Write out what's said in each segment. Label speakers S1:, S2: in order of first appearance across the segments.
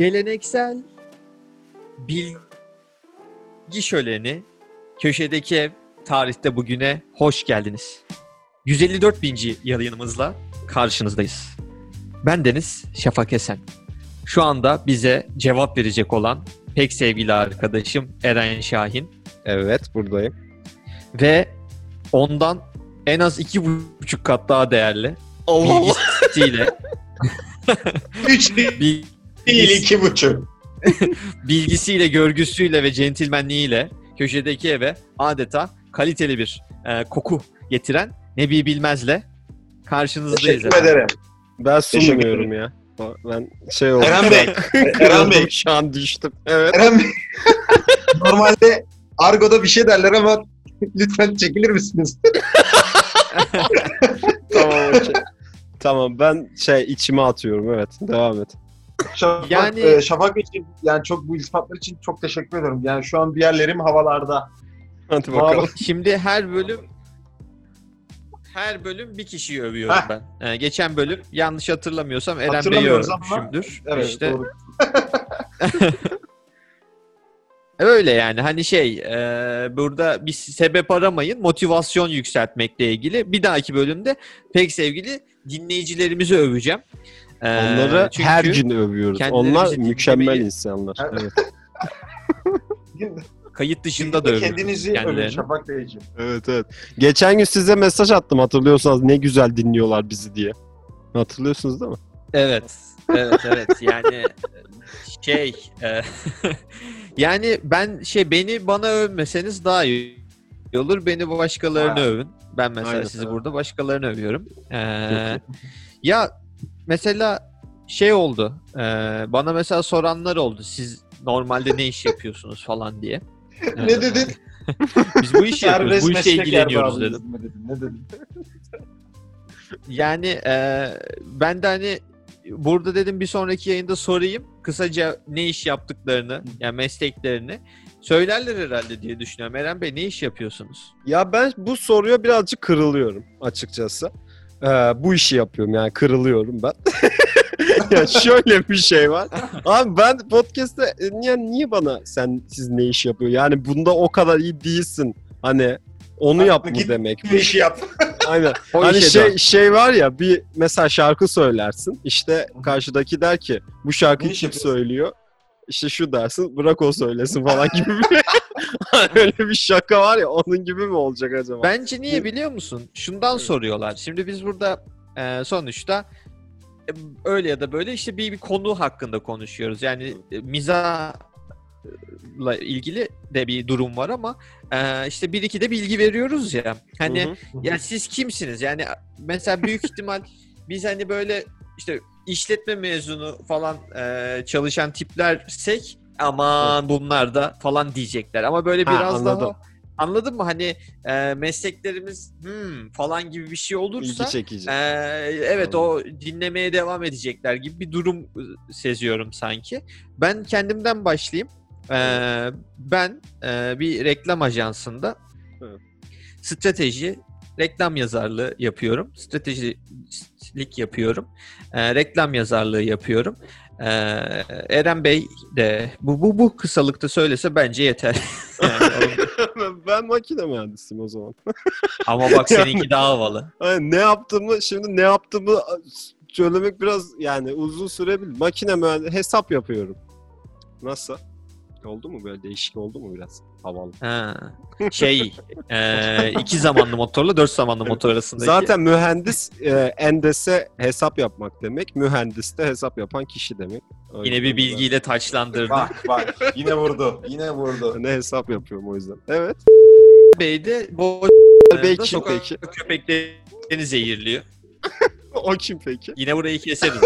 S1: Geleneksel bilgi şöleni köşedeki ev tarihte bugüne hoş geldiniz. 154 binci yayınımızla karşınızdayız. Ben Deniz Şafak Esen. Şu anda bize cevap verecek olan pek sevgili arkadaşım Eren Şahin
S2: Evet buradayım.
S1: ve ondan en az iki buçuk kat daha değerli bilgisiyle
S3: 3 değil iki buçuk.
S1: bilgisiyle, görgüsüyle ve centilmenliğiyle köşedeki eve adeta kaliteli bir e, koku getiren Nebi Bilmez'le karşınızdayız.
S3: Teşekkür
S1: efendim.
S3: ederim.
S2: Ben sunmuyorum ya. Ben şey oldum.
S3: Eren Bey, Eren Bey,
S2: Şu an düştüm. Evet.
S3: Eren Bey. Normalde Argo'da bir şey derler ama lütfen çekilir misiniz?
S2: tamam okey. Tamam ben şey içime atıyorum evet. Devam et.
S3: Şafak,
S1: Yani-
S3: yani... Şafak için yani çok bu iltifatlar için çok teşekkür ederim. Yani şu an bir yerlerim havalarda.
S2: Hadi bakalım.
S1: Şimdi her bölüm her bölüm bir kişiyi övüyorum
S3: Heh.
S1: ben. E, geçen bölüm yanlış hatırlamıyorsam Eren Bey'i övmüşümdür.
S3: Evet
S1: İşte
S3: doğru.
S1: Öyle yani hani şey e, burada bir sebep aramayın motivasyon yükseltmekle ilgili. Bir dahaki bölümde pek sevgili dinleyicilerimizi öveceğim. E,
S2: Onları
S1: çünkü
S2: her gün övüyoruz. Onlar mükemmel
S1: dinlemeyi-
S2: insanlar.
S3: Evet.
S1: Kayıt dışında da övüyoruz.
S3: Kendinizi övün. Şafak Beyciğim.
S2: evet evet. Geçen gün size mesaj attım hatırlıyorsanız ne güzel dinliyorlar bizi diye. Hatırlıyorsunuz değil mi?
S1: Evet. Evet evet yani şey e, yani ben şey beni bana övmeseniz daha iyi olur. Beni başkalarını
S3: Ha.
S1: övün. Ben mesela
S2: Aynen,
S1: sizi burada başkalarını övüyorum. Ee, ya mesela şey oldu. e, bana mesela soranlar oldu. Siz normalde ne iş yapıyorsunuz falan diye. Ee,
S3: ne dedin?
S1: Biz bu işi yapıyoruz. Bu
S3: meslek
S1: ilgileniyoruz dedim.
S3: mı dedin? Ne dedin?
S1: Yani e, ben de hani burada dedim bir sonraki yayında sorayım. Kısaca ne iş yaptıklarını, yani mesleklerini söylerler herhalde diye düşünüyorum. Eren Bey ne iş yapıyorsunuz?
S2: Ya ben bu soruya birazcık kırılıyorum açıkçası. Ee, bu işi yapıyorum yani kırılıyorum ben. ya şöyle bir şey var. Abi ben podcast'te e, niye niye bana sen siz ne iş yapıyor? Yani bunda o kadar iyi değilsin. Hani onu yap mı demek?
S3: Bu işi yap.
S2: Aynen.
S1: O
S2: hani şey
S1: dön.
S2: şey var ya bir mesela şarkı söylersin. İşte karşıdaki der ki bu şarkıyı kim söylüyor? İşte şu dersin bırak o söylesin falan gibi bir öyle bir şaka var ya onun gibi mi olacak acaba?
S1: Bence niye biliyor musun? Şundan soruyorlar. Şimdi biz burada e, sonuçta e, öyle ya da böyle işte bir, bir konu hakkında konuşuyoruz. Yani e, mizahla ilgili de bir durum var ama e, işte bir iki de bilgi veriyoruz ya. Hani
S2: Hı hı.
S1: Ya siz kimsiniz? Yani mesela büyük ihtimal biz hani böyle işte işletme mezunu falan e, çalışan tiplersek aman bunlar da falan diyecekler. Ama böyle
S2: Ha,
S1: biraz
S2: anladım.
S1: daha anladın mı? Hani e, mesleklerimiz hmm, falan gibi bir şey olursa
S2: İlgi çekici.
S1: e, evet o dinlemeye devam edecekler gibi bir durum seziyorum sanki. Ben kendimden başlayayım. E, ben e, bir reklam ajansında
S2: Evet.
S1: strateji, reklam yazarlığı yapıyorum. Stratejilik yapıyorum. E, reklam yazarlığı yapıyorum. E, Eren Bey de bu, bu, bu kısalıkta söylese bence yeter. Yani
S2: ben makine mühendisiyim o zaman.
S1: ama bak seninki daha havalı.
S2: Hani ne yaptığımı şimdi ne yaptığımı söylemek biraz yani uzun sürebilir. Makine mühendisi hesap yapıyorum. Nasıl? Oldu mu böyle değişik oldu mu biraz? Havalı.
S1: Ha, şey, e, iki zamanlı motorla dört zamanlı motor arasındaki.
S2: Zaten mühendis e, endese hesap yapmak demek. Mühendis de hesap yapan kişi demek. O
S1: yine bir bilgiyle taçlandırdı.
S3: Bak bak yine vurdu. Yine vurdu.
S2: Ben ne hesap yapıyorum o yüzden. Evet.
S1: Bey de bu
S2: Bey kim peki?
S1: köpeklerini zehirliyor.
S2: O kim peki?
S1: Yine burayı keseriz.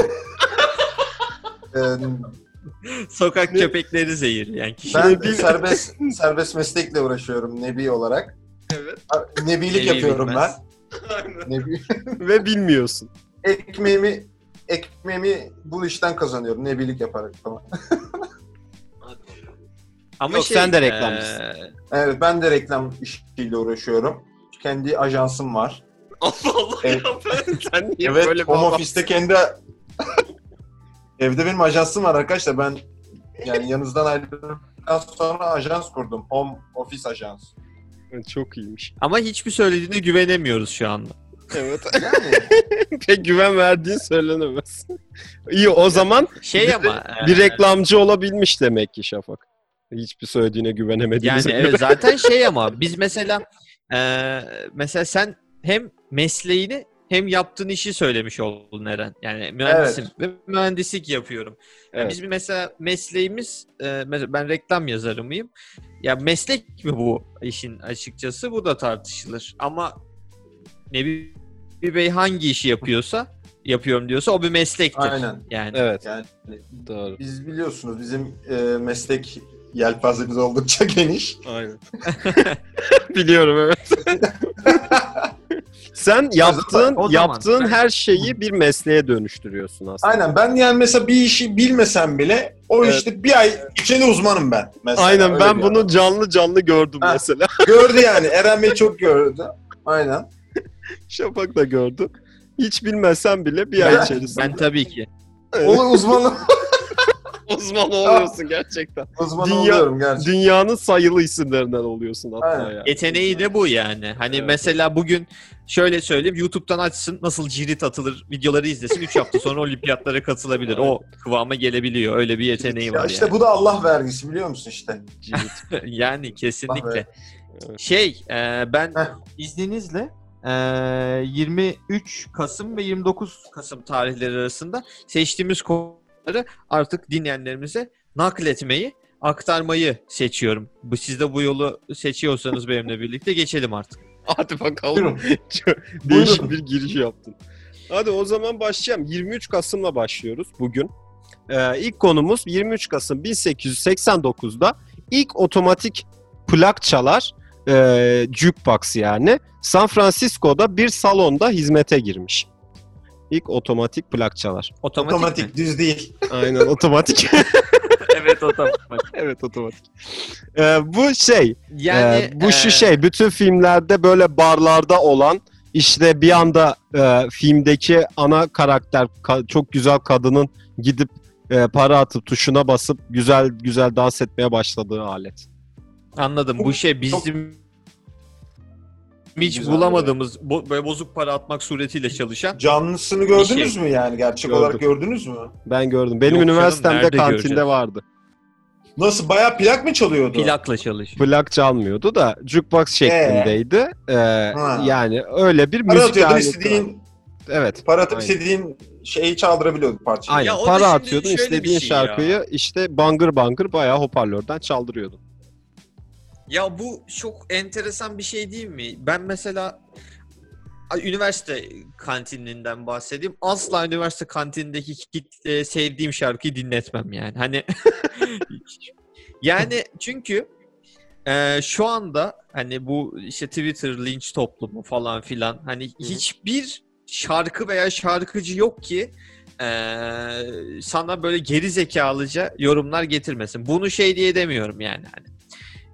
S3: Ee,
S1: sokak
S2: Ne?
S1: köpekleri zehirleyen kişi.
S3: ben
S2: Nebi-
S3: serbest serbest meslekle uğraşıyorum Nebi olarak.
S2: Evet.
S3: Nebilik
S1: Nebi
S3: yapıyorum
S1: bilmez.
S3: ben. Nebi.
S2: Ve bilmiyorsun.
S3: ekmeğimi ekmeğimi bu işten kazanıyorum nebilik yaparak falan.
S1: Ama
S2: Yok, sen de reklamcısın.
S1: e,
S3: Evet ben de reklam işiyle uğraşıyorum. Kendi ajansım var.
S2: Allah Allah
S3: Evet.
S2: ya ben sen niye
S3: evet
S2: böyle bir
S3: home office'te kendi Evde benim ajansım var arkadaşlar. Ben yani yanınızdan ayrıldıktan sonra ajans kurdum. Home office ajans.
S2: Çok iyiymiş.
S1: Ama hiçbir söylediğine güvenemiyoruz şu anda.
S2: Evet.
S3: Yani
S2: Pek güven verdiğin söylenemez. İyi o zaman
S1: Şey
S2: Bir-
S1: ama
S2: bir
S1: e,
S2: reklamcı olabilmiş demek ki Şafak. Hiçbir söylediğine
S1: yani
S2: güvenemediğimize göre.
S1: evet zaten şey ama biz mesela e, mesela sen hem mesleğini hem yaptığın işi söylemiş oldun Eren. Yani mühendisim ve mühendislik yapıyorum. Yani
S2: Evet.
S1: Biz bir mesela mesleğimiz e, mesela ben reklam yazarı mıyım? Ya meslek mi bu işin açıkçası bu da tartışılır. Ama Nebi Bey hangi işi yapıyorsa yapıyorum diyorsa o bir meslektir.
S3: Aynen.
S1: Yani
S2: Evet
S3: Yani
S2: doğru.
S3: biz biliyorsunuz bizim e, meslek yelpazemiz oldukça geniş.
S2: Aynen. Biliyorum evet. Sen yaptığın
S1: o zaman
S2: yaptığın
S1: ben-
S2: her şeyi bir mesleğe dönüştürüyorsun aslında.
S3: Aynen ben yani mesela bir işi bilmesem bile o
S2: Evet.
S3: işte bir ay içinde uzmanım ben. Mesela.
S2: Aynen
S3: Öyle
S2: ben bunu
S3: adam.
S2: canlı canlı gördüm
S3: Ha.
S2: mesela.
S3: gördü yani. Eren Bey çok gördü. Aynen.
S2: Şafak da gördü. Hiç bilmesen bile bir ay
S3: Ben-
S2: içerisinde
S1: ben tabii ki.
S3: O uzmanım.
S2: uzman oluyorsun gerçekten.
S3: uzman
S2: Dünya-
S3: oluyorum gerçekten.
S2: Dünyanın sayılı isimlerinden oluyorsun hatta
S3: Aynen.
S2: ya.
S1: Yeteneği de bu yani. Hani
S2: Evet.
S1: mesela bugün şöyle söyleyeyim YouTube'dan açsın nasıl cirit atılır videoları izlesin 3 hafta sonra olimpiyatlara katılabilir. O kıvama gelebiliyor. Öyle bir yeteneği
S3: Ya
S1: var
S3: işte bu da Allah vergisi biliyor musun işte.
S2: Cirit.
S1: yani. yani kesinlikle.
S2: Evet.
S1: Şey e, ben
S3: Heh.
S1: izninizle e, 23 Kasım ve 29 Kasım tarihleri arasında seçtiğimiz konuları artık dinleyenlerimize nakletmeyi, aktarmayı seçiyorum. Bu siz de bu yolu seçiyorsanız benimle birlikte geçelim artık.
S2: Hadi bakalım. Değişik bir giriş yaptın. Hadi o zaman başlayalım. 23 Kasım'la başlıyoruz bugün. Ee, ilk konumuz 23 Kasım 1889'da ilk otomatik plak çalar e, jukebox yani San Francisco'da bir salonda hizmete girmiş. İlk otomatik plak çalar.
S1: Otomatik,
S3: Otomatik
S1: mi?
S3: düz değil.
S2: Aynen otomatik.
S1: evet otomatik.
S2: evet otomatik. Ee, bu şey
S1: Yani
S2: Ee, bu şu
S1: e,
S2: şey bütün filmlerde böyle barlarda olan işte bir anda e, filmdeki ana karakter ka- çok güzel kadının gidip e, para atıp tuşuna basıp güzel güzel dans etmeye başladığı alet.
S1: Anladım. Bu şey bizim hiç
S3: Güzel,
S1: bulamadığımız bo- böyle bozuk para atmak suretiyle çalışan
S3: Canlısını gördünüz
S1: şey.
S3: mü yani? Gerçek
S2: Gördüm.
S3: olarak gördünüz mü?
S2: Ben gördüm. Benim
S1: Yok canım,
S2: üniversitemde
S1: nerede
S2: kantinde
S1: göreceğiz?
S2: vardı.
S3: Nasıl? Bayağı plak mı çalıyordu?
S1: plakla çalışıyor.
S2: Plak çalmıyordu da jukebox şeklindeydi. Ee,
S3: Ha.
S2: yani öyle bir
S3: Para
S2: müzik
S3: atıyordun
S2: aleti.
S3: istediğin,
S2: Evet.
S3: para atıp
S2: Aynen.
S3: istediğin şeyi çaldırabiliyordu parçayı.
S2: Aynen.
S1: Ya o da
S2: Para
S1: şimdi
S2: atıyordun
S1: şöyle bir
S2: istediğin
S1: şey ya.
S2: şarkıyı işte bangır bangır bayağı hoparlörden çaldırıyordun.
S1: Ya bu çok enteresan bir şey değil mi? Ben mesela üniversite kantininden bahsedeyim. Asla üniversite kantinindeki kitle sevdiğim şarkıyı dinletmem yani. Hani yani çünkü e, şu anda hani bu işte Twitter linç toplumu falan filan hani hiçbir şarkı veya şarkıcı yok ki e, sana böyle geri zekalıca yorumlar getirmesin. Bunu şey diye demiyorum yani hani.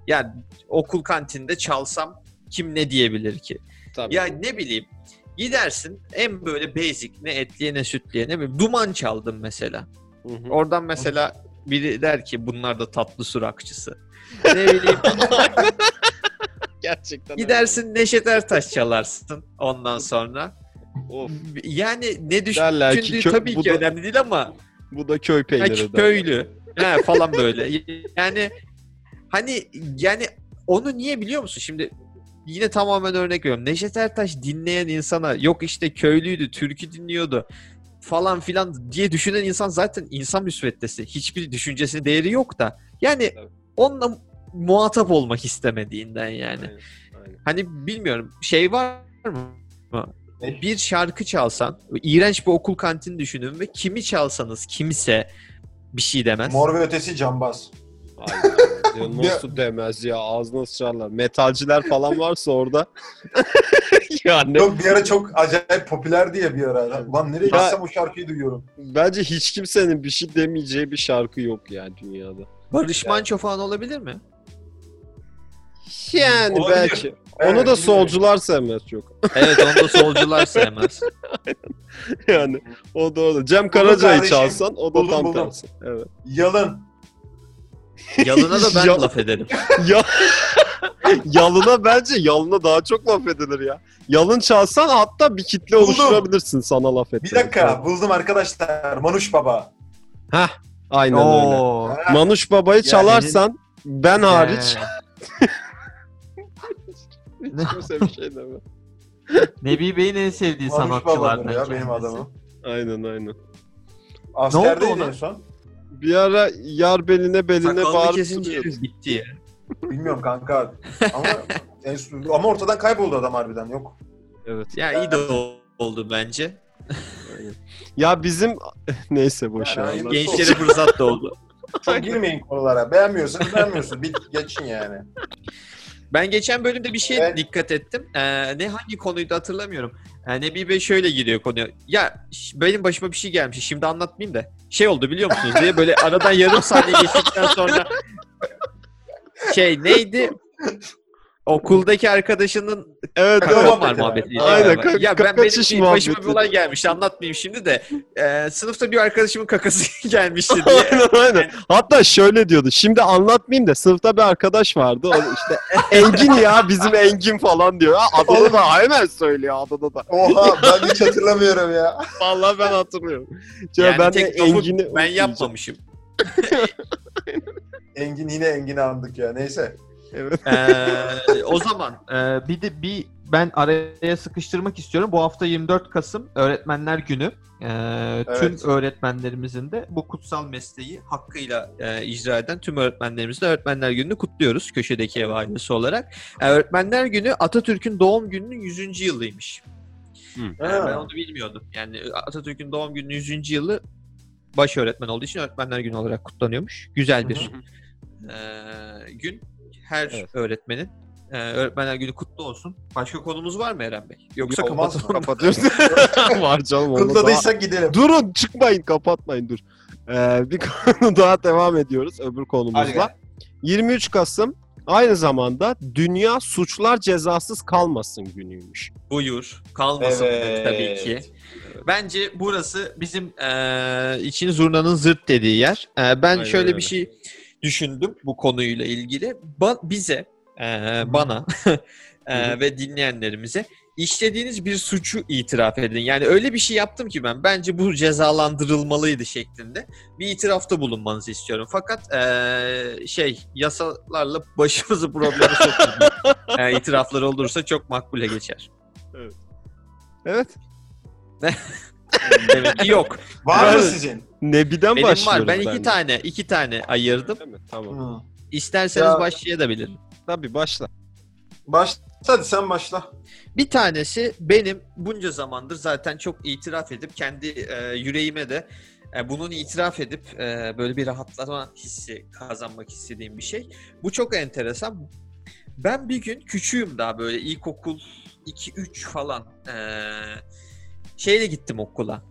S1: Ya okul kantinde çalsam kim ne diyebilir ki?
S2: Tabii.
S1: Ya ne bileyim gidersin en böyle basic ne etliye ne sütliye ne bileyim duman çaldım mesela.
S2: Hı hı.
S1: Oradan mesela biri der ki bunlar da tatlı su rakçısı. Ne bileyim
S2: Gerçekten
S1: gidersin Neşet Ertaş çalarsın ondan sonra.
S2: Of.
S1: Yani ne
S2: ki
S1: düşündüğü
S2: kö-
S1: tabii ki
S2: da-
S1: önemli değil ama
S2: Bu da köy
S1: ha,
S2: peyniri. der.
S1: köylü he, falan böyle. Yani hani yani onu niye biliyor musun? Şimdi yine tamamen örnek veriyorum. Neşet Ertaş dinleyen insana yok işte köylüydü, türkü dinliyordu falan filan diye düşünen insan zaten insan müsveddesi. Hiçbir düşüncesinin değeri yok da. Yani
S2: Tabii.
S1: onunla muhatap olmak istemediğinden yani.
S2: Aynen, aynen.
S1: Hani bilmiyorum şey var mı? Bir şarkı çalsan, iğrenç bir okul kantini düşünün ve kimi çalsanız kimse bir şey demez.
S3: Mor ve ötesi cambaz.
S2: Aynen. Ya Nasıl demez ya ağzına sıçarlar. Metalciler falan varsa orada. yani
S3: Yok bir ara çok acayip popüler diye bir ara. Lan nereye
S2: Ya-
S3: gitsem o şarkıyı duyuyorum.
S2: bence hiç kimsenin bir şey demeyeceği bir şarkı yok yani dünyada.
S1: Barış Manço falan olabilir mi?
S2: Yani
S3: Olabilir.
S2: belki.
S3: Evet,
S2: Onu da solcular sevmez çok.
S1: Evet onu da solcular sevmez.
S2: yani o da orada. Cem Karaca'yı çalsan o da
S3: Buldum,
S2: tam
S3: buldum.
S2: tersi. Evet.
S3: Yalın.
S1: Yalına da ben
S2: Ya-
S1: laf ederim.
S2: ya yalına bence yalına daha çok laf edilir ya. Yalın çalsan hatta bir kitle
S3: Buldum.
S2: oluşturabilirsin sana laf et.
S3: Bir dakika buldum arkadaşlar. Manuş Baba.
S2: Heh, aynen öyle.
S1: Oo.
S3: Ha,
S2: Manuş Baba'yı
S3: Yani-
S2: çalarsan ben hariç
S1: Ee,
S2: hiç kimse bir şey deme.
S1: Nebi Bey'in en sevdiği
S3: Manuş
S1: sanatçılardan
S3: Baba'dır ya benim adamım.
S2: Aynen aynen.
S3: Askerdeydi
S1: ona?
S3: en son.
S2: Bir ara yar beline beline
S1: Sakalını
S2: bağırıp
S1: kesince
S2: duruyordu.
S1: herif gitti ya.
S3: Bilmiyorum kanka. Ama en son- ama ortadan kayboldu adam harbiden. Yok.
S2: Evet.
S1: Ya iyi de oldu bence.
S2: Ya bizim neyse boş ver.
S3: Yani-
S1: Gençlere fırsat da oldu.
S3: Çok girmeyin konulara. Beğenmiyorsan beğenmiyorsun. Bir geçin yani.
S1: Ben geçen bölümde bir şeye
S3: Evet.
S1: dikkat ettim. Ee, ne hangi konuydu hatırlamıyorum. Ee, Nebi Bey şöyle giriyor konuya. Ya benim başıma bir şey gelmiş. Şimdi anlatmayayım da. Şey oldu biliyor musunuz diye böyle aradan yarım saniye geçtikten sonra şey neydi? Okuldaki arkadaşının
S2: Evet
S3: Kaka
S2: evet.
S1: kakam var
S3: muhabbeti.
S2: Aynen,
S1: Ya,
S2: kaka-
S1: ya ben
S2: kaka
S1: benim başıma bir olay gelmiş. Anlatmayayım şimdi de. Ee, sınıfta bir arkadaşımın kakası gelmişti diye.
S2: aynen aynen. Hatta şöyle diyordu. Şimdi anlatmayayım da sınıfta bir arkadaş vardı. O işte Engin ya bizim Engin falan diyor. Adını da hemen söylüyor adını da.
S3: Oha ben hiç hatırlamıyorum ya.
S2: Vallahi ben hatırlıyorum. Şöyle
S1: Yani
S2: ben de Engin'i
S1: ben yapmamışım.
S3: Engin yine Engin'i andık ya. Neyse.
S2: Evet.
S1: Ee, o zaman e, bir de bir ben araya sıkıştırmak istiyorum. Bu hafta 24 Kasım Öğretmenler Günü. Ee,
S3: Evet.
S1: Tüm öğretmenlerimizin de bu kutsal mesleği hakkıyla e, icra eden tüm öğretmenlerimizin de Öğretmenler Günü'nü kutluyoruz köşedeki ev ailesi olarak. Ee, Öğretmenler Günü Atatürk'ün doğum gününün 100. yılıymış.
S2: Hı.
S1: Ee, ben onu bilmiyordum. Yani Atatürk'ün doğum gününün 100. yılı baş öğretmen olduğu için Öğretmenler Günü olarak kutlanıyormuş. Güzel bir e, gün. Her
S2: Evet.
S1: öğretmenin e, öğretmenler günü kutlu olsun. Başka konumuz var mı Eren Bey? Yoksa
S3: Yok,
S1: kapatalım.
S2: Kapatıyoruz. Var canım.
S3: Kutladıysak gidelim.
S2: Durun çıkmayın kapatmayın dur. Ee, bir konu daha devam ediyoruz öbür
S3: Hadi
S2: konumuzla.
S3: gel.
S2: 23 Kasım aynı zamanda Dünya Suçlar Cezasız Kalmasın günüymüş.
S1: Buyur. Kalmasın
S3: Evet.
S1: tabii ki. Bence burası bizim e, için zurnanın zırt dediği yer. E, ben
S2: Aynen
S1: şöyle
S2: öyle.
S1: bir şey düşündüm bu konuyla ilgili. Ba- bize, e, bana e, ve dinleyenlerimize işlediğiniz bir suçu itiraf edin. Yani öyle bir şey yaptım ki ben bence bu cezalandırılmalıydı şeklinde bir itirafta bulunmanızı istiyorum. Fakat e, şey yasalarla başımızı probleme sokmayın. e, itiraflar olursa çok makbule geçer.
S2: Evet.
S1: Demek ki yok.
S3: Var mı sizin?
S2: Nebi'den
S1: Benim
S2: başlıyoruz
S1: var. Ben iki
S2: bence.
S1: tane, iki tane ayırdım.
S2: Değil mi? Tamam.
S3: Hı.
S1: İsterseniz
S3: Ya-
S1: başlayabilirim.
S2: Tabii başla.
S3: Başla hadi sen başla.
S1: Bir tanesi benim bunca zamandır zaten çok itiraf edip kendi e, yüreğime de e, bunun itiraf edip e, böyle bir rahatlama hissi kazanmak istediğim bir şey. Bu çok enteresan. Ben bir gün küçüğüm daha böyle ilkokul 2-3 falan e, şeyle gittim okula.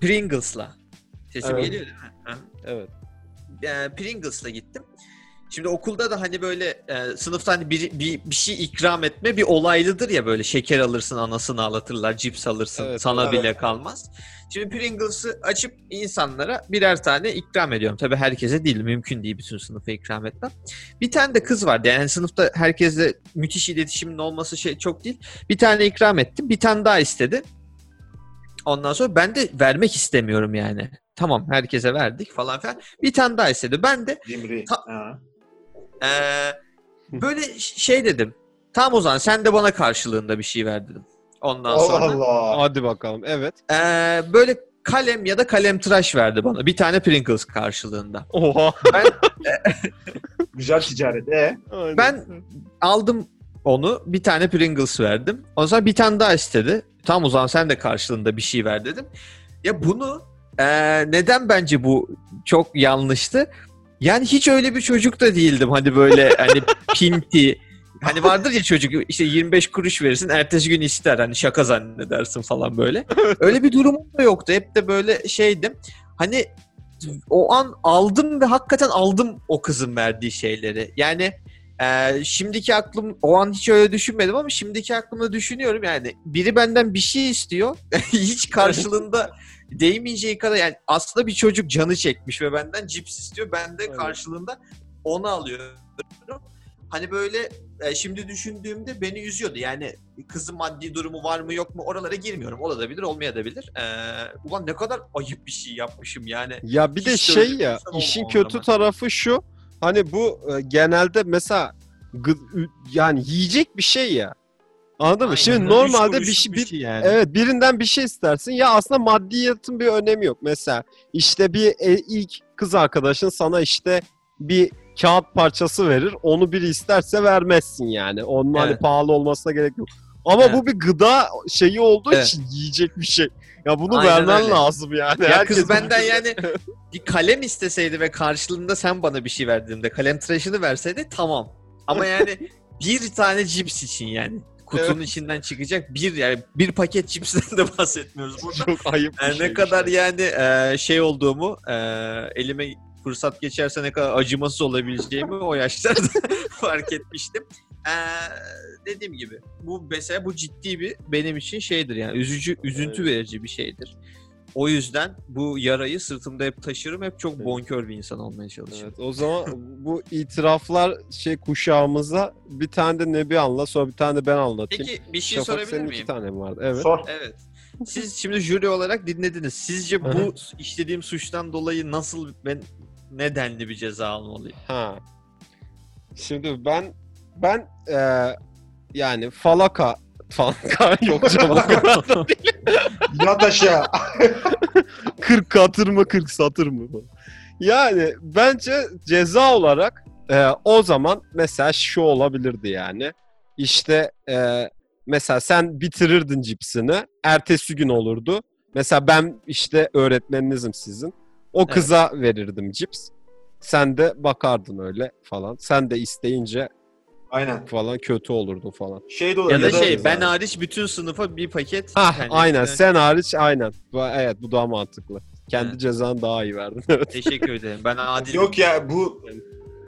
S1: Pringles'la. Sesim
S3: Evet.
S1: geliyor değil mi? Ha?
S2: Evet.
S1: e, Pringles'la gittim. Şimdi okulda da hani böyle e, sınıfta hani bir, bir, bir şey ikram etme bir olaylıdır ya böyle şeker alırsın anasını ağlatırlar, cips alırsın
S2: Evet,
S1: sana
S3: evet.
S1: bile kalmaz. Şimdi Pringles'ı açıp insanlara birer tane ikram ediyorum. Tabii herkese değil mümkün değil bütün sınıfa ikram etmem. Bir tane de kız vardı yani sınıfta herkesle müthiş iletişimin olması şey çok değil. Bir tane ikram ettim bir tane daha istedi. Ondan sonra ben de vermek istemiyorum yani. Tamam herkese verdik falan filan. Bir tane daha istedi. Ben de
S3: Cimri.
S1: Ta-
S3: Ha.
S1: ee, böyle şey dedim. Tamam o zaman sen de bana karşılığında bir şey ver dedim. Ondan
S3: Allah
S1: sonra
S3: Allah.
S2: Hadi bakalım. Evet.
S1: ee, böyle kalem ya da kalem tıraş verdi bana. Bir tane Pringles karşılığında.
S2: Oha.
S3: Güzel ticaret. E?
S1: Ben aldım onu bir tane Pringles verdim. O zaman bir tane daha istedi. Tamam o zaman sen de karşılığında bir şey ver dedim. Ya bunu ee, neden bence bu çok yanlıştı? Yani hiç öyle bir çocuk da değildim. Hani böyle hani pinti. Hani vardır ya çocuk işte 25 kuruş verirsin ertesi gün ister hani şaka zannedersin falan böyle. Öyle bir durumum da yoktu. Hep de böyle şeydim. Hani o an aldım ve hakikaten aldım o kızın verdiği şeyleri. Yani Ee, şimdiki aklım o an hiç öyle düşünmedim ama şimdiki aklımda düşünüyorum yani biri benden bir şey istiyor hiç karşılığında değmeyeceği kadar yani aslında bir çocuk canı çekmiş ve benden cips istiyor ben de karşılığında onu alıyorum. Hani böyle e, şimdi düşündüğümde beni üzüyordu. Yani kızın maddi durumu var mı yok mu oralara girmiyorum. Olabilir olmayabilir. Ee, ulan ne kadar ayıp bir şey yapmışım yani.
S2: Ya bir de
S1: Hiç de
S2: şey ya işin kötü tarafı şu. Hani bu e, genelde mesela gı- yani yiyecek bir şey ya. Anladın mı?
S1: Aynen
S2: Şimdi
S1: öyle.
S2: normalde bir
S1: kuruşluk
S2: şey, bir,
S1: yani.
S2: evet birinden bir şey istersin. Ya aslında maddiyatın bir önemi yok. Mesela işte bir e, ilk kız arkadaşın sana işte bir kağıt parçası verir. Onu biri isterse vermezsin yani. Onun hani
S1: Evet.
S2: pahalı olmasına gerek yok. Ama
S1: Evet.
S2: bu bir gıda şeyi olduğu
S1: Evet.
S2: için yiyecek bir şey. Ya bunu
S1: Aynen
S2: vermen
S1: öyle.
S2: lazım yani.
S1: Ya
S2: Herkes
S1: kız benden yani bir kalem isteseydi ve karşılığında sen bana bir şey verdiğinde kalem tıraşını verseydi tamam. Ama yani bir tane cips için yani kutunun içinden çıkacak bir yani bir paket cipsten de bahsetmiyoruz burada.
S2: çok ayıp
S1: Yani
S2: şey.
S1: ne kadar yani e, şey olduğumu e, elime fırsat geçerse ne kadar acımasız olabileceğimi o yaşlarda fark etmiştim. E, dediğim gibi bu mesela bu ciddi bir benim için şeydir yani üzücü üzüntü
S2: Evet.
S1: verici bir şeydir. O yüzden bu yarayı sırtımda hep taşırım. Hep çok
S2: Evet.
S1: bonkör bir insan olmaya çalışırım.
S2: Evet, o zaman bu itiraflar şey kuşağımıza bir tane de Nebi anla sonra bir tane de ben anlatayım.
S1: Peki bir şey
S2: Şafak
S1: sorabilir
S2: senin
S1: miyim?
S2: iki tane mi vardı? Evet.
S3: Sor.
S1: Evet. Siz şimdi jüri olarak dinlediniz. Sizce bu işlediğim suçtan dolayı nasıl ben nedenli bir ceza almalıyım?
S2: Ha. Şimdi ben ben eee, yani falaka falaka yok canım. o kadar da değil.
S3: Yat aşağı.
S2: 40 katır mı 40 satır mı? Yani bence ceza olarak e, o zaman mesela şu olabilirdi yani. İşte e, mesela sen bitirirdin cipsini. Ertesi gün olurdu. Mesela ben işte öğretmeninizim sizin. O
S1: Evet.
S2: kıza verirdim cips. Sen de bakardın öyle falan. Sen de isteyince
S3: Aynen.
S2: falan kötü olurdun falan.
S3: Şey de olur.
S1: Ya da şey ben hariç bütün sınıfa bir paket.
S2: Ah
S1: yani-
S2: aynen sen hariç aynen. Evet bu daha mantıklı. Kendi
S1: Evet.
S2: cezanı daha iyi verdin. Evet.
S1: Teşekkür ederim. Ben adil.
S3: Yok ya bu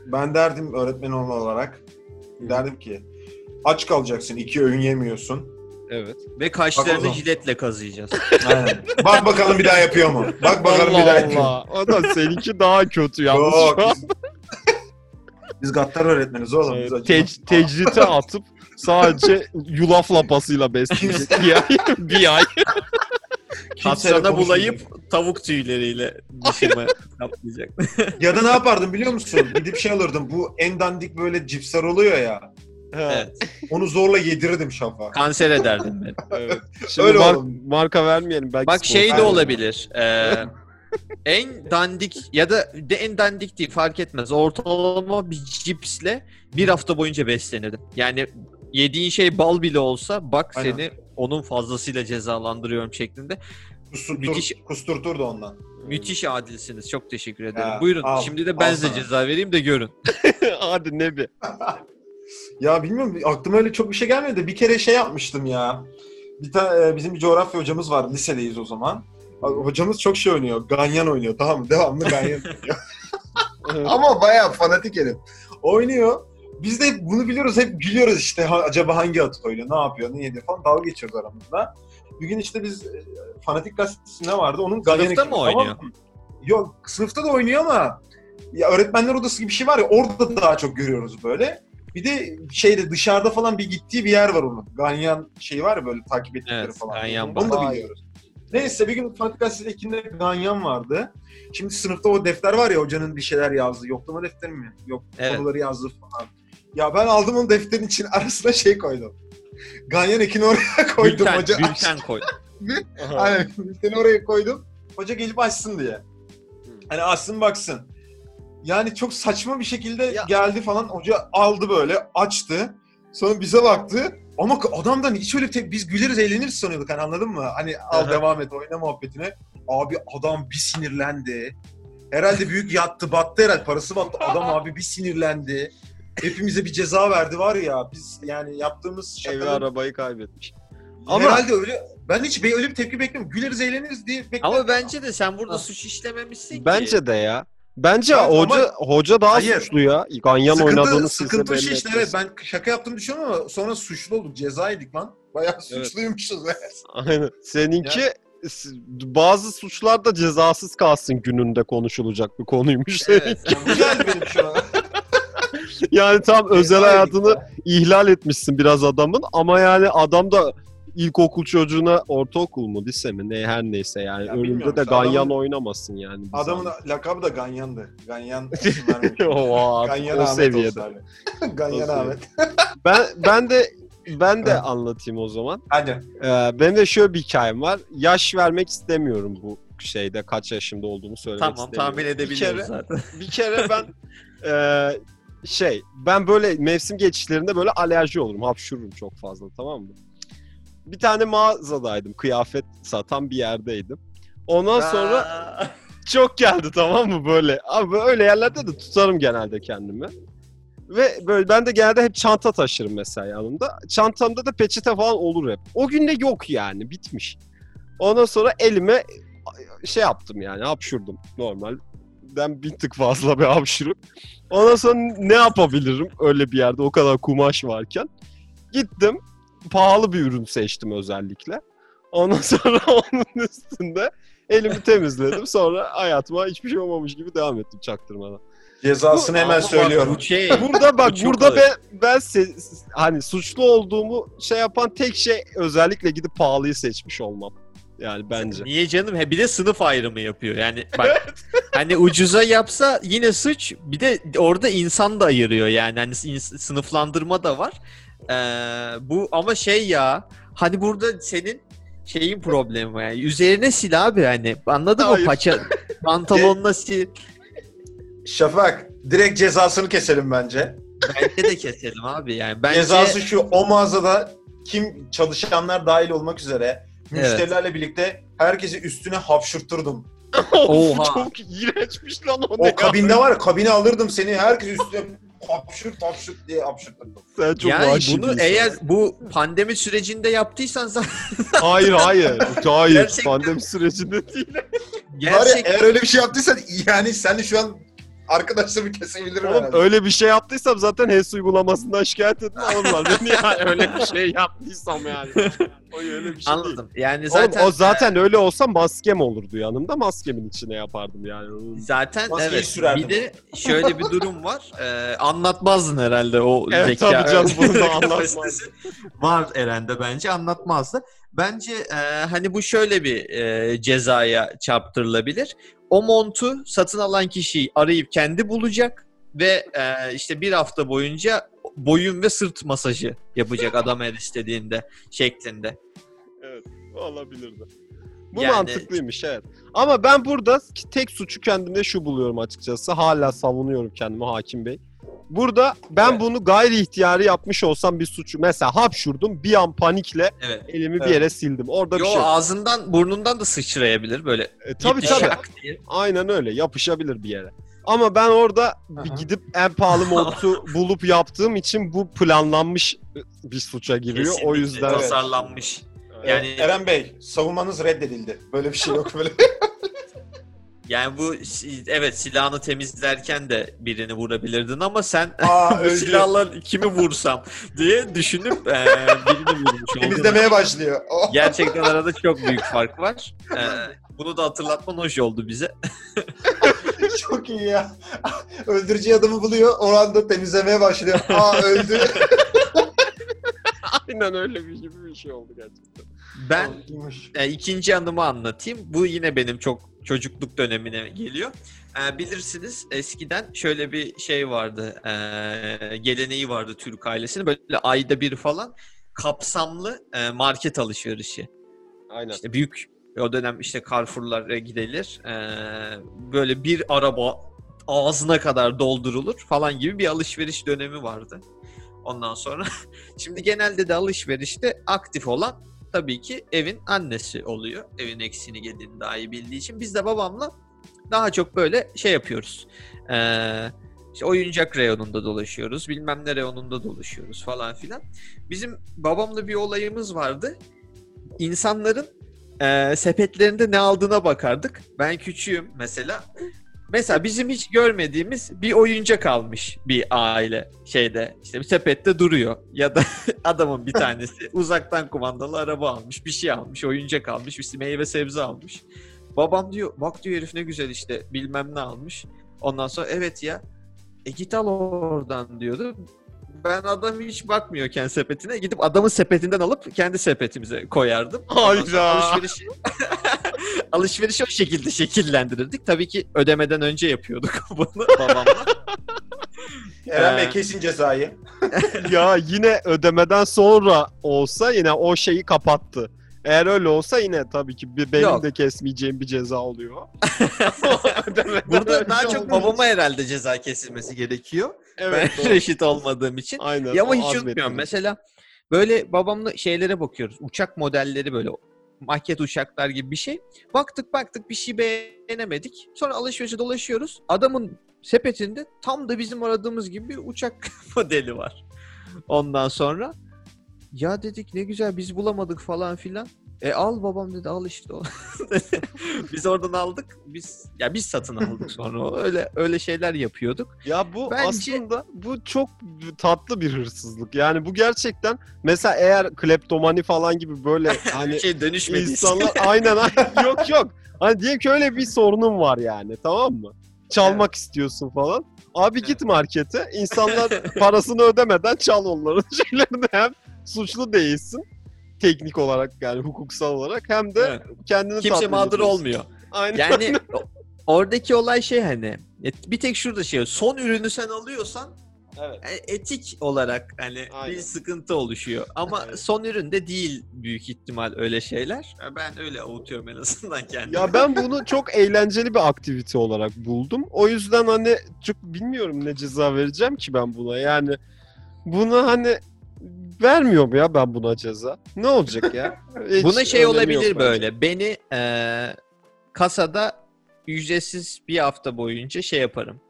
S3: ben derdim öğretmen olarak derdim ki aç kalacaksın iki öğün yemiyorsun.
S2: Evet.
S1: Ve
S3: Bak
S1: kaşlarını
S3: zaman.
S1: jiletle kazıyacağız.
S3: Aynen. Bak bakalım bir daha yapıyor mu? Bak bakalım bir daha
S2: Allah
S3: yapıyor mu?
S2: Allah. O da seninki daha kötü yalnız
S3: Yok,
S2: şu an.
S3: biz, gattar öğretmeniz oğlum. Acımaz.
S2: Tec- tecrite atıp sadece yulaf lapasıyla besleyecek bir ay. bir ay.
S3: Konuşmayacak.
S1: bulayıp tavuk tüyleriyle dişime kaplayacak.
S3: Ya da ne yapardım biliyor musun? Gidip şey alırdım. Bu en dandik böyle cipsler oluyor ya.
S1: evet.
S3: Onu zorla yedirirdim şafa.
S1: Kanser ederdim beni.
S2: Evet. Şimdi
S3: Öyle
S2: mar-
S3: oğlum.
S2: marka vermeyelim. Belki
S1: Bak şey de olabilir. Ee, en dandik ya da de en dandik değil fark etmez. Ortalama bir cipsle bir hafta boyunca beslenirdim. Yani yediğin şey bal bile olsa bak
S3: Aynen.
S1: seni onun fazlasıyla cezalandırıyorum şeklinde.
S3: Kusturtur,
S1: Müthiş.
S3: Kusturturdu ondan.
S1: Müthiş adilsiniz. Çok teşekkür ederim.
S3: Ya,
S1: Buyurun.
S3: al,
S1: Şimdi de ben size
S3: sana.
S1: ceza vereyim de görün.
S2: Hadi ne bir.
S3: Ya bilmiyorum aklıma öyle çok bir şey gelmedi de bir kere şey yapmıştım ya. Bir tane bizim bir coğrafya hocamız var. Lisedeyiz o zaman. Hocamız çok şey oynuyor. Ganyan oynuyor. Tamam mı? Devamlı ganyan oynuyor. Ama bayağı fanatik herif. Oynuyor. Biz de bunu biliyoruz. Hep gülüyoruz işte. Ha- acaba hangi at oynuyor? Ne yapıyor? Ne ediyor falan. Dalga geçiyoruz aramızda. Bir gün işte biz e, fanatik gazetesi ne vardı? Onun ganyan
S1: Sınıfta mı
S3: tamam
S1: oynuyor?
S3: mı? Yok sınıfta da oynuyor ama ya öğretmenler odası gibi bir şey var ya orada daha çok görüyoruz böyle. Bir de şeyde dışarıda falan bir gittiği bir yer var onun. Ganyan şey var ya böyle takip ettikleri
S1: Evet,
S3: falan.
S1: Ganyan
S3: Onu da biliyoruz. Neyse bir gün Fanatik Gazetesi ekinde Ganyan vardı. Şimdi sınıfta o defter var ya hocanın bir şeyler yazdığı. Yoklama defteri mi? Yok
S1: Evet.
S3: konuları yazdığı falan. Ya ben aldım onu defterin için arasına şey koydum. Ganyan ekini oraya koydum.
S1: Bülten,
S3: hoca
S1: bülten koy.
S3: Aynen. Bülteni oraya koydum. Hoca gelip açsın diye. Hani açsın baksın. Yani çok saçma bir şekilde
S1: Ya-
S3: geldi falan. Hoca aldı böyle açtı. Sonra bize baktı. Ama adamdan hiç öyle te- biz güleriz eğleniriz sanıyorduk hani anladın mı? Hani al devam et oyna muhabbetine. Abi adam bir sinirlendi. Herhalde büyük yattı battı herhalde parası battı. Adam abi bir sinirlendi. Hepimize bir ceza verdi var ya biz yani yaptığımız
S2: Evi
S3: şakalar
S2: arabayı kaybetmiş.
S3: ama herhalde öyle ben hiç be- öyle bir tepki beklemiyorum. Güleriz eğleniriz diye bekliyorum.
S1: Ama bence de sen burada suç işlememişsin ki.
S2: Bence de ya. Bence
S3: Evet, ama-
S2: hoca hoca daha
S3: Hayır.
S2: suçlu ya. Ganyan oynadığını sizde
S3: sıkıntı
S2: belli
S3: şu işte evet ben şaka yaptığımı düşünüyorum ama sonra suçlu olduk. Ceza yedik lan. Bayağı
S2: Evet.
S3: suçluymuşuz.
S2: Aynen. Seninki s- bazı suçlar da cezasız kalsın gününde konuşulacak bir konuymuş.
S1: Evet.
S3: Güzel benim şu an.
S2: yani tam özel hayatını
S3: ya.
S2: ihlal etmişsin biraz adamın ama yani adam da ilkokul çocuğuna ortaokul mu lise mi ne her neyse yani
S3: Ya
S2: önünde de ganyan
S3: adamın-
S2: oynamasın yani. bir
S3: Adamın
S2: zahmet.
S3: lakabı da Ganyan'dı. Ganyan isim vermiş.
S2: o,
S3: Ganyan
S2: o
S3: Ahmet
S2: seviyede.
S3: Ganyan
S2: O
S3: Ahmet.
S2: Ben ben de ben de anlatayım o zaman.
S3: Hadi.
S2: Ee, benim de şöyle bir hikayem var. Yaş vermek istemiyorum bu şeyde kaç yaşımda olduğumu söylemek
S1: Tamam
S2: istemiyorum.
S1: tahmin
S2: Bir
S1: edebiliyoruz
S2: kere-
S1: zaten.
S2: bir kere ben eee, şey ben böyle mevsim geçişlerinde böyle alerji olurum. Hapşururum çok fazla tamam mı? Bir tane mağazadaydım. Kıyafet satan bir yerdeydim. Ondan sonra çok geldi tamam mı böyle. Abi öyle yerlerde de tutarım genelde kendimi. Ve böyle ben de genelde hep çanta taşırım mesela yanımda. Çantamda da peçete falan olur hep. O gün de yok yani bitmiş. Ondan sonra elime şey yaptım yani hapşurdum normal. Ben bir tık fazla bir hapşurup. Ondan sonra ne yapabilirim öyle bir yerde o kadar kumaş varken. Gittim pahalı bir ürün seçtim özellikle. Ondan sonra onun üstünde elimi temizledim. Sonra hayatıma hiçbir şey olmamış gibi devam ettim çaktırmadan.
S3: Cezasını hemen
S1: ama bak
S3: söylüyorum.
S1: Bu şey.
S2: Burada bak
S1: Bu
S2: burada ben ben se- hani suçlu olduğumu şey yapan tek şey özellikle gidip pahalıyı seçmiş olmam. Yani bence.
S1: Niye canım? He, bir de sınıf ayrımı yapıyor. Yani bak hani ucuza yapsa yine suç. Bir de orada insan da ayırıyor yani. Hani sınıflandırma da var. Ee, bu ama şey ya hani burada senin şeyin problemi yani. Üzerine sil abi hani. Anladın mı? Paça pantolonuna sil.
S3: Şafak direkt cezasını keselim bence.
S1: Bence de keselim abi yani. Bence
S3: Cezası şu o mağazada kim çalışanlar dahil olmak üzere
S1: Evet.
S3: müşterilerle birlikte herkesi üstüne hapşurturdum.
S1: Oha.
S2: Çok iğrençmiş lan o,
S3: O
S2: ne
S3: kabinde var ya kabine alırdım seni herkes üstüne hapşurt hapşurt diye hapşurturdum.
S2: Sen çok
S1: yani bunu
S2: bir
S1: eğer bu pandemi sürecinde yaptıysan zaten
S2: Hayır hayır. Hayır.
S1: Gerçekten-
S2: Pandemi sürecinde değil.
S1: Gerçekten
S3: eğer öyle bir şey yaptıysan yani sen de şu an arkadaşlarımı kesebilirim
S2: Oğlum
S3: herhalde.
S2: öyle bir şey yaptıysam zaten HES uygulamasından şikayet edin alırlar beni yani öyle bir şey yaptıysam yani. O öyle bir şey değil.
S1: anladım. Yani
S2: Zaten,
S1: zaten
S2: o zaten öyle olsa maskem olurdu yanımda. Maskemin içine yapardım yani.
S1: Zaten
S3: Maskeyi
S1: evet.
S3: sürerdim.
S1: Bir de şöyle bir durum var. Ee, anlatmazdın herhalde o
S2: Evet,
S1: zeka.
S2: tabii canım, bunu da
S1: kapasitesi var Eren'de bence anlatmazdı. Bence e, hani bu şöyle bir e, cezaya çarptırılabilir. O montu satın alan kişiyi arayıp kendi bulacak ve e, işte bir hafta boyunca boyun ve sırt masajı yapacak adam her istediğinde şeklinde.
S2: Olabilirdi. Bu
S1: Yani-
S2: mantıklıymış evet. Ama ben burada tek suçu kendimde şu buluyorum açıkçası. Hala savunuyorum kendimi hakim bey. Burada ben
S3: Evet.
S2: bunu gayri ihtiyari yapmış olsam bir suçu. Mesela hapşurdum bir an panikle
S1: Evet.
S2: elimi bir
S3: Evet.
S2: yere sildim. Orada
S1: Yo
S2: bir şey. yok.
S1: ağzından burnundan da sıçrayabilir böyle.
S2: E, tabii tabii. Aynen öyle. Yapışabilir bir yere. Ama ben orada bir gidip en pahalı montu bulup yaptığım için bu planlanmış bir suça giriyor. O
S1: Kesinlikle
S2: yüzden
S3: Evet.
S1: tasarlanmış.
S3: Yani
S1: Yani
S3: Eren Bey savunmanız reddedildi. Böyle bir şey yok böyle.
S1: yani bu evet silahını temizlerken de birini vurabilirdin ama sen
S3: Aa
S1: silahla kimi vursam diye düşünüp e, birini vurmuş oldun.
S3: Temizlemeye başlıyor. Oh.
S1: Gerçekten arada çok büyük fark var. E, bunu da hatırlatman hoş oldu bize.
S3: Çok iyi ya. Öldürücü adamı buluyor. O anda temizlemeye başlıyor. Aa öldü.
S2: aynen öyle bir gibi bir şey oldu gerçekten.
S1: Ben e, ikinci anımı anlatayım. Bu yine benim çok çocukluk dönemine geliyor. E, bilirsiniz eskiden şöyle bir şey vardı. E, geleneği vardı Türk ailesinin. Böyle ayda bir falan kapsamlı e, market alışverişi.
S2: Aynen.
S1: İşte büyük o dönem işte Carrefour'lara gidilir. E, böyle bir araba ağzına kadar doldurulur falan gibi bir alışveriş dönemi vardı. Ondan sonra şimdi genelde de alışverişte aktif olan tabii ki evin annesi oluyor. Evin eksiğini geldiğini daha iyi bildiği için. Biz de babamla daha çok böyle şey yapıyoruz. Ee, işte oyuncak reyonunda dolaşıyoruz. Bilmem ne reyonunda dolaşıyoruz falan filan. Bizim babamla bir olayımız vardı. İnsanların e, sepetlerinde ne aldığına bakardık. Ben küçüğüm mesela. Mesela bizim hiç görmediğimiz bir oyuncak almış bir aile şeyde işte bir sepette duruyor ya da adamın bir tanesi uzaktan kumandalı araba almış bir şey almış oyuncak almış bir meyve sebze almış. Babam diyor bak diyor herif ne güzel işte bilmem ne almış. Ondan sonra evet ya e git al oradan diyordu. Ben adam hiç bakmıyorken sepetine gidip adamın sepetinden alıp kendi sepetimize koyardım.
S2: Hayda.
S1: Alışverişi, alışverişi o şekilde şekillendirirdik. Tabii ki ödemeden önce yapıyorduk bunu babamla.
S3: Eren Bey
S1: Ee,
S3: kesin cezayı.
S2: ya yine ödemeden sonra olsa yine o şeyi kapattı. Eğer öyle olsa yine tabii ki bir- benim
S1: Yok.
S2: de kesmeyeceğim bir ceza oluyor.
S1: Burada daha çok babama herhalde ceza kesilmesi gerekiyor.
S2: evet,
S1: ben
S2: doğru.
S1: reşit olmadığım için.
S2: Aynen.
S1: Ya ama hiç
S2: azmettim.
S1: unutmuyorum. Mesela böyle babamla şeylere bakıyoruz. Uçak modelleri böyle maket uçaklar gibi bir şey. Baktık baktık bir şey beğenemedik. Sonra alışverişe dolaşıyoruz. Adamın sepetinde tam da bizim aradığımız gibi bir uçak modeli var. Ondan sonra ya dedik ne güzel biz bulamadık falan filan. E al babam dedi al işte o. biz oradan aldık. Biz ya biz satın aldık sonra. Öyle öyle şeyler yapıyorduk.
S2: Ya bu
S1: Bence-
S2: aslında bu çok tatlı bir hırsızlık. Yani bu gerçekten mesela eğer kleptomani falan gibi böyle hani
S1: şey dönüşmedi.
S2: insanlar aynen yok yok. Hani diyelim ki öyle bir sorunun var yani tamam mı? Çalmak istiyorsun falan. Abi git markete. insanlar parasını ödemeden çal onların şeylerini hem suçlu değilsin teknik olarak yani hukuksal olarak hem de
S1: Evet.
S2: kendini
S1: Kimse mağdur olmuyor.
S2: Aynen.
S1: Yani oradaki olay şey hani et- bir tek şurada şey son ürünü sen alıyorsan
S2: Evet.
S1: e, etik olarak hani
S2: Aynen.
S1: bir sıkıntı oluşuyor. Ama
S2: Evet.
S1: son üründe değil büyük ihtimal öyle şeyler. Ben öyle avutuyorum en azından kendimi.
S2: Ya ben bunu çok eğlenceli bir aktivite olarak buldum. O yüzden hani çok bilmiyorum ne ceza vereceğim ki ben buna. Yani buna hani vermiyorum ya ben buna ceza. Ne olacak ya? Hiç
S1: Buna şey olabilir böyle. Beni e, kasada ücretsiz bir hafta boyunca şey yaparım.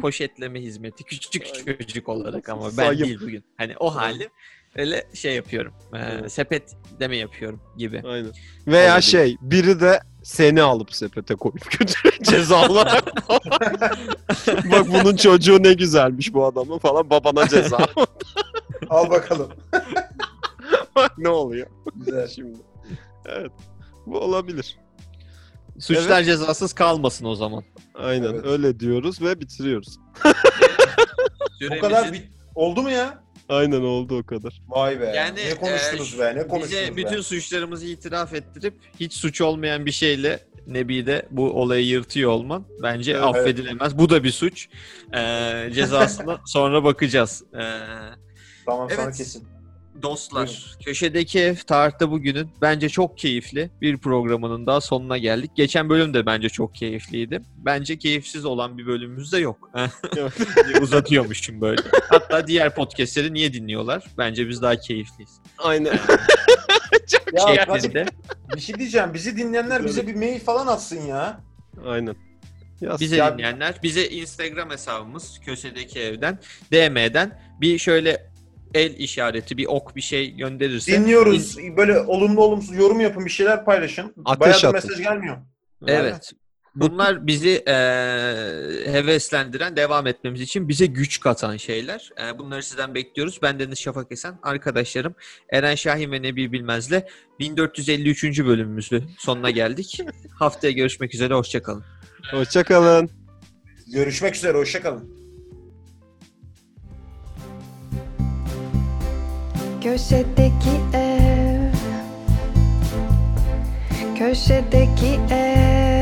S1: Poşetleme hizmeti küçük çocuk olarak ama ben
S2: Sayım.
S1: değil bugün. Hani o halim öyle şey yapıyorum. E,
S2: Evet.
S1: sepet deme yapıyorum gibi.
S2: Aynen. Veya
S1: Olabilir.
S2: şey biri de seni alıp sepete koyup götürüyor ceza olarak. Bak bunun çocuğu ne güzelmiş bu adamın falan babana ceza.
S3: Al bakalım.
S2: Bak ne oluyor
S3: Güzel.
S2: şimdi. Evet. Bu olabilir.
S1: Suçlar cezasız kalmasın o zaman.
S2: Aynen
S3: Evet.
S2: öyle diyoruz ve bitiriyoruz.
S3: Bu kadar bit- oldu mu ya?
S2: Aynen oldu o kadar.
S3: Vay be.
S1: Yani,
S3: ne konuştunuz
S1: e,
S3: be? Ne konuştunuz
S1: Bize
S3: be?
S1: bütün suçlarımızı itiraf ettirip hiç suç olmayan bir şeyle Nebi'de bu olayı yırtıyor olman bence
S2: Evet.
S1: affedilemez. Bu da bir suç. Ee, cezasına sonra bakacağız. Ee,
S3: Tamam sana
S1: Evet.
S3: kesin.
S1: dostlar, köşedeki ev tarihte bugünün bence çok keyifli bir programının daha sonuna geldik. Geçen bölüm de bence çok keyifliydi. Bence keyifsiz olan bir bölümümüz de yok. Uzatıyormuşum böyle. Hatta diğer podcastleri niye dinliyorlar? Bence biz daha keyifliyiz.
S2: Aynen.
S3: Ya
S1: şeklinde.
S3: bir şey diyeceğim. Bizi dinleyenler bize bir mail falan atsın ya.
S2: Aynen. Ya,
S1: Bize
S3: Ya-
S1: dinleyenler bize Instagram hesabımız köşedeki evden DM'den bir şöyle el işareti bir ok bir şey gönderirse
S3: Dinliyoruz. Böyle olumlu olumsuz yorum yapın. Bir şeyler paylaşın.
S2: Ateş
S3: Bayağıdır
S2: atın.
S3: mesaj gelmiyor.
S1: Evet. Bunlar bizi eee, heveslendiren, devam etmemiz için bize güç katan şeyler. Eee, bunları sizden bekliyoruz. Ben Deniz Şafak Esen, arkadaşlarım Eren Şahin ve Nebi Bilmez'le 1453. bölümümüzün sonuna geldik. Haftaya görüşmek üzere, hoşçakalın.
S2: Hoşçakalın.
S3: Görüşmek üzere. Hoşçakalın.
S4: Köşedeki ev Köşedeki ev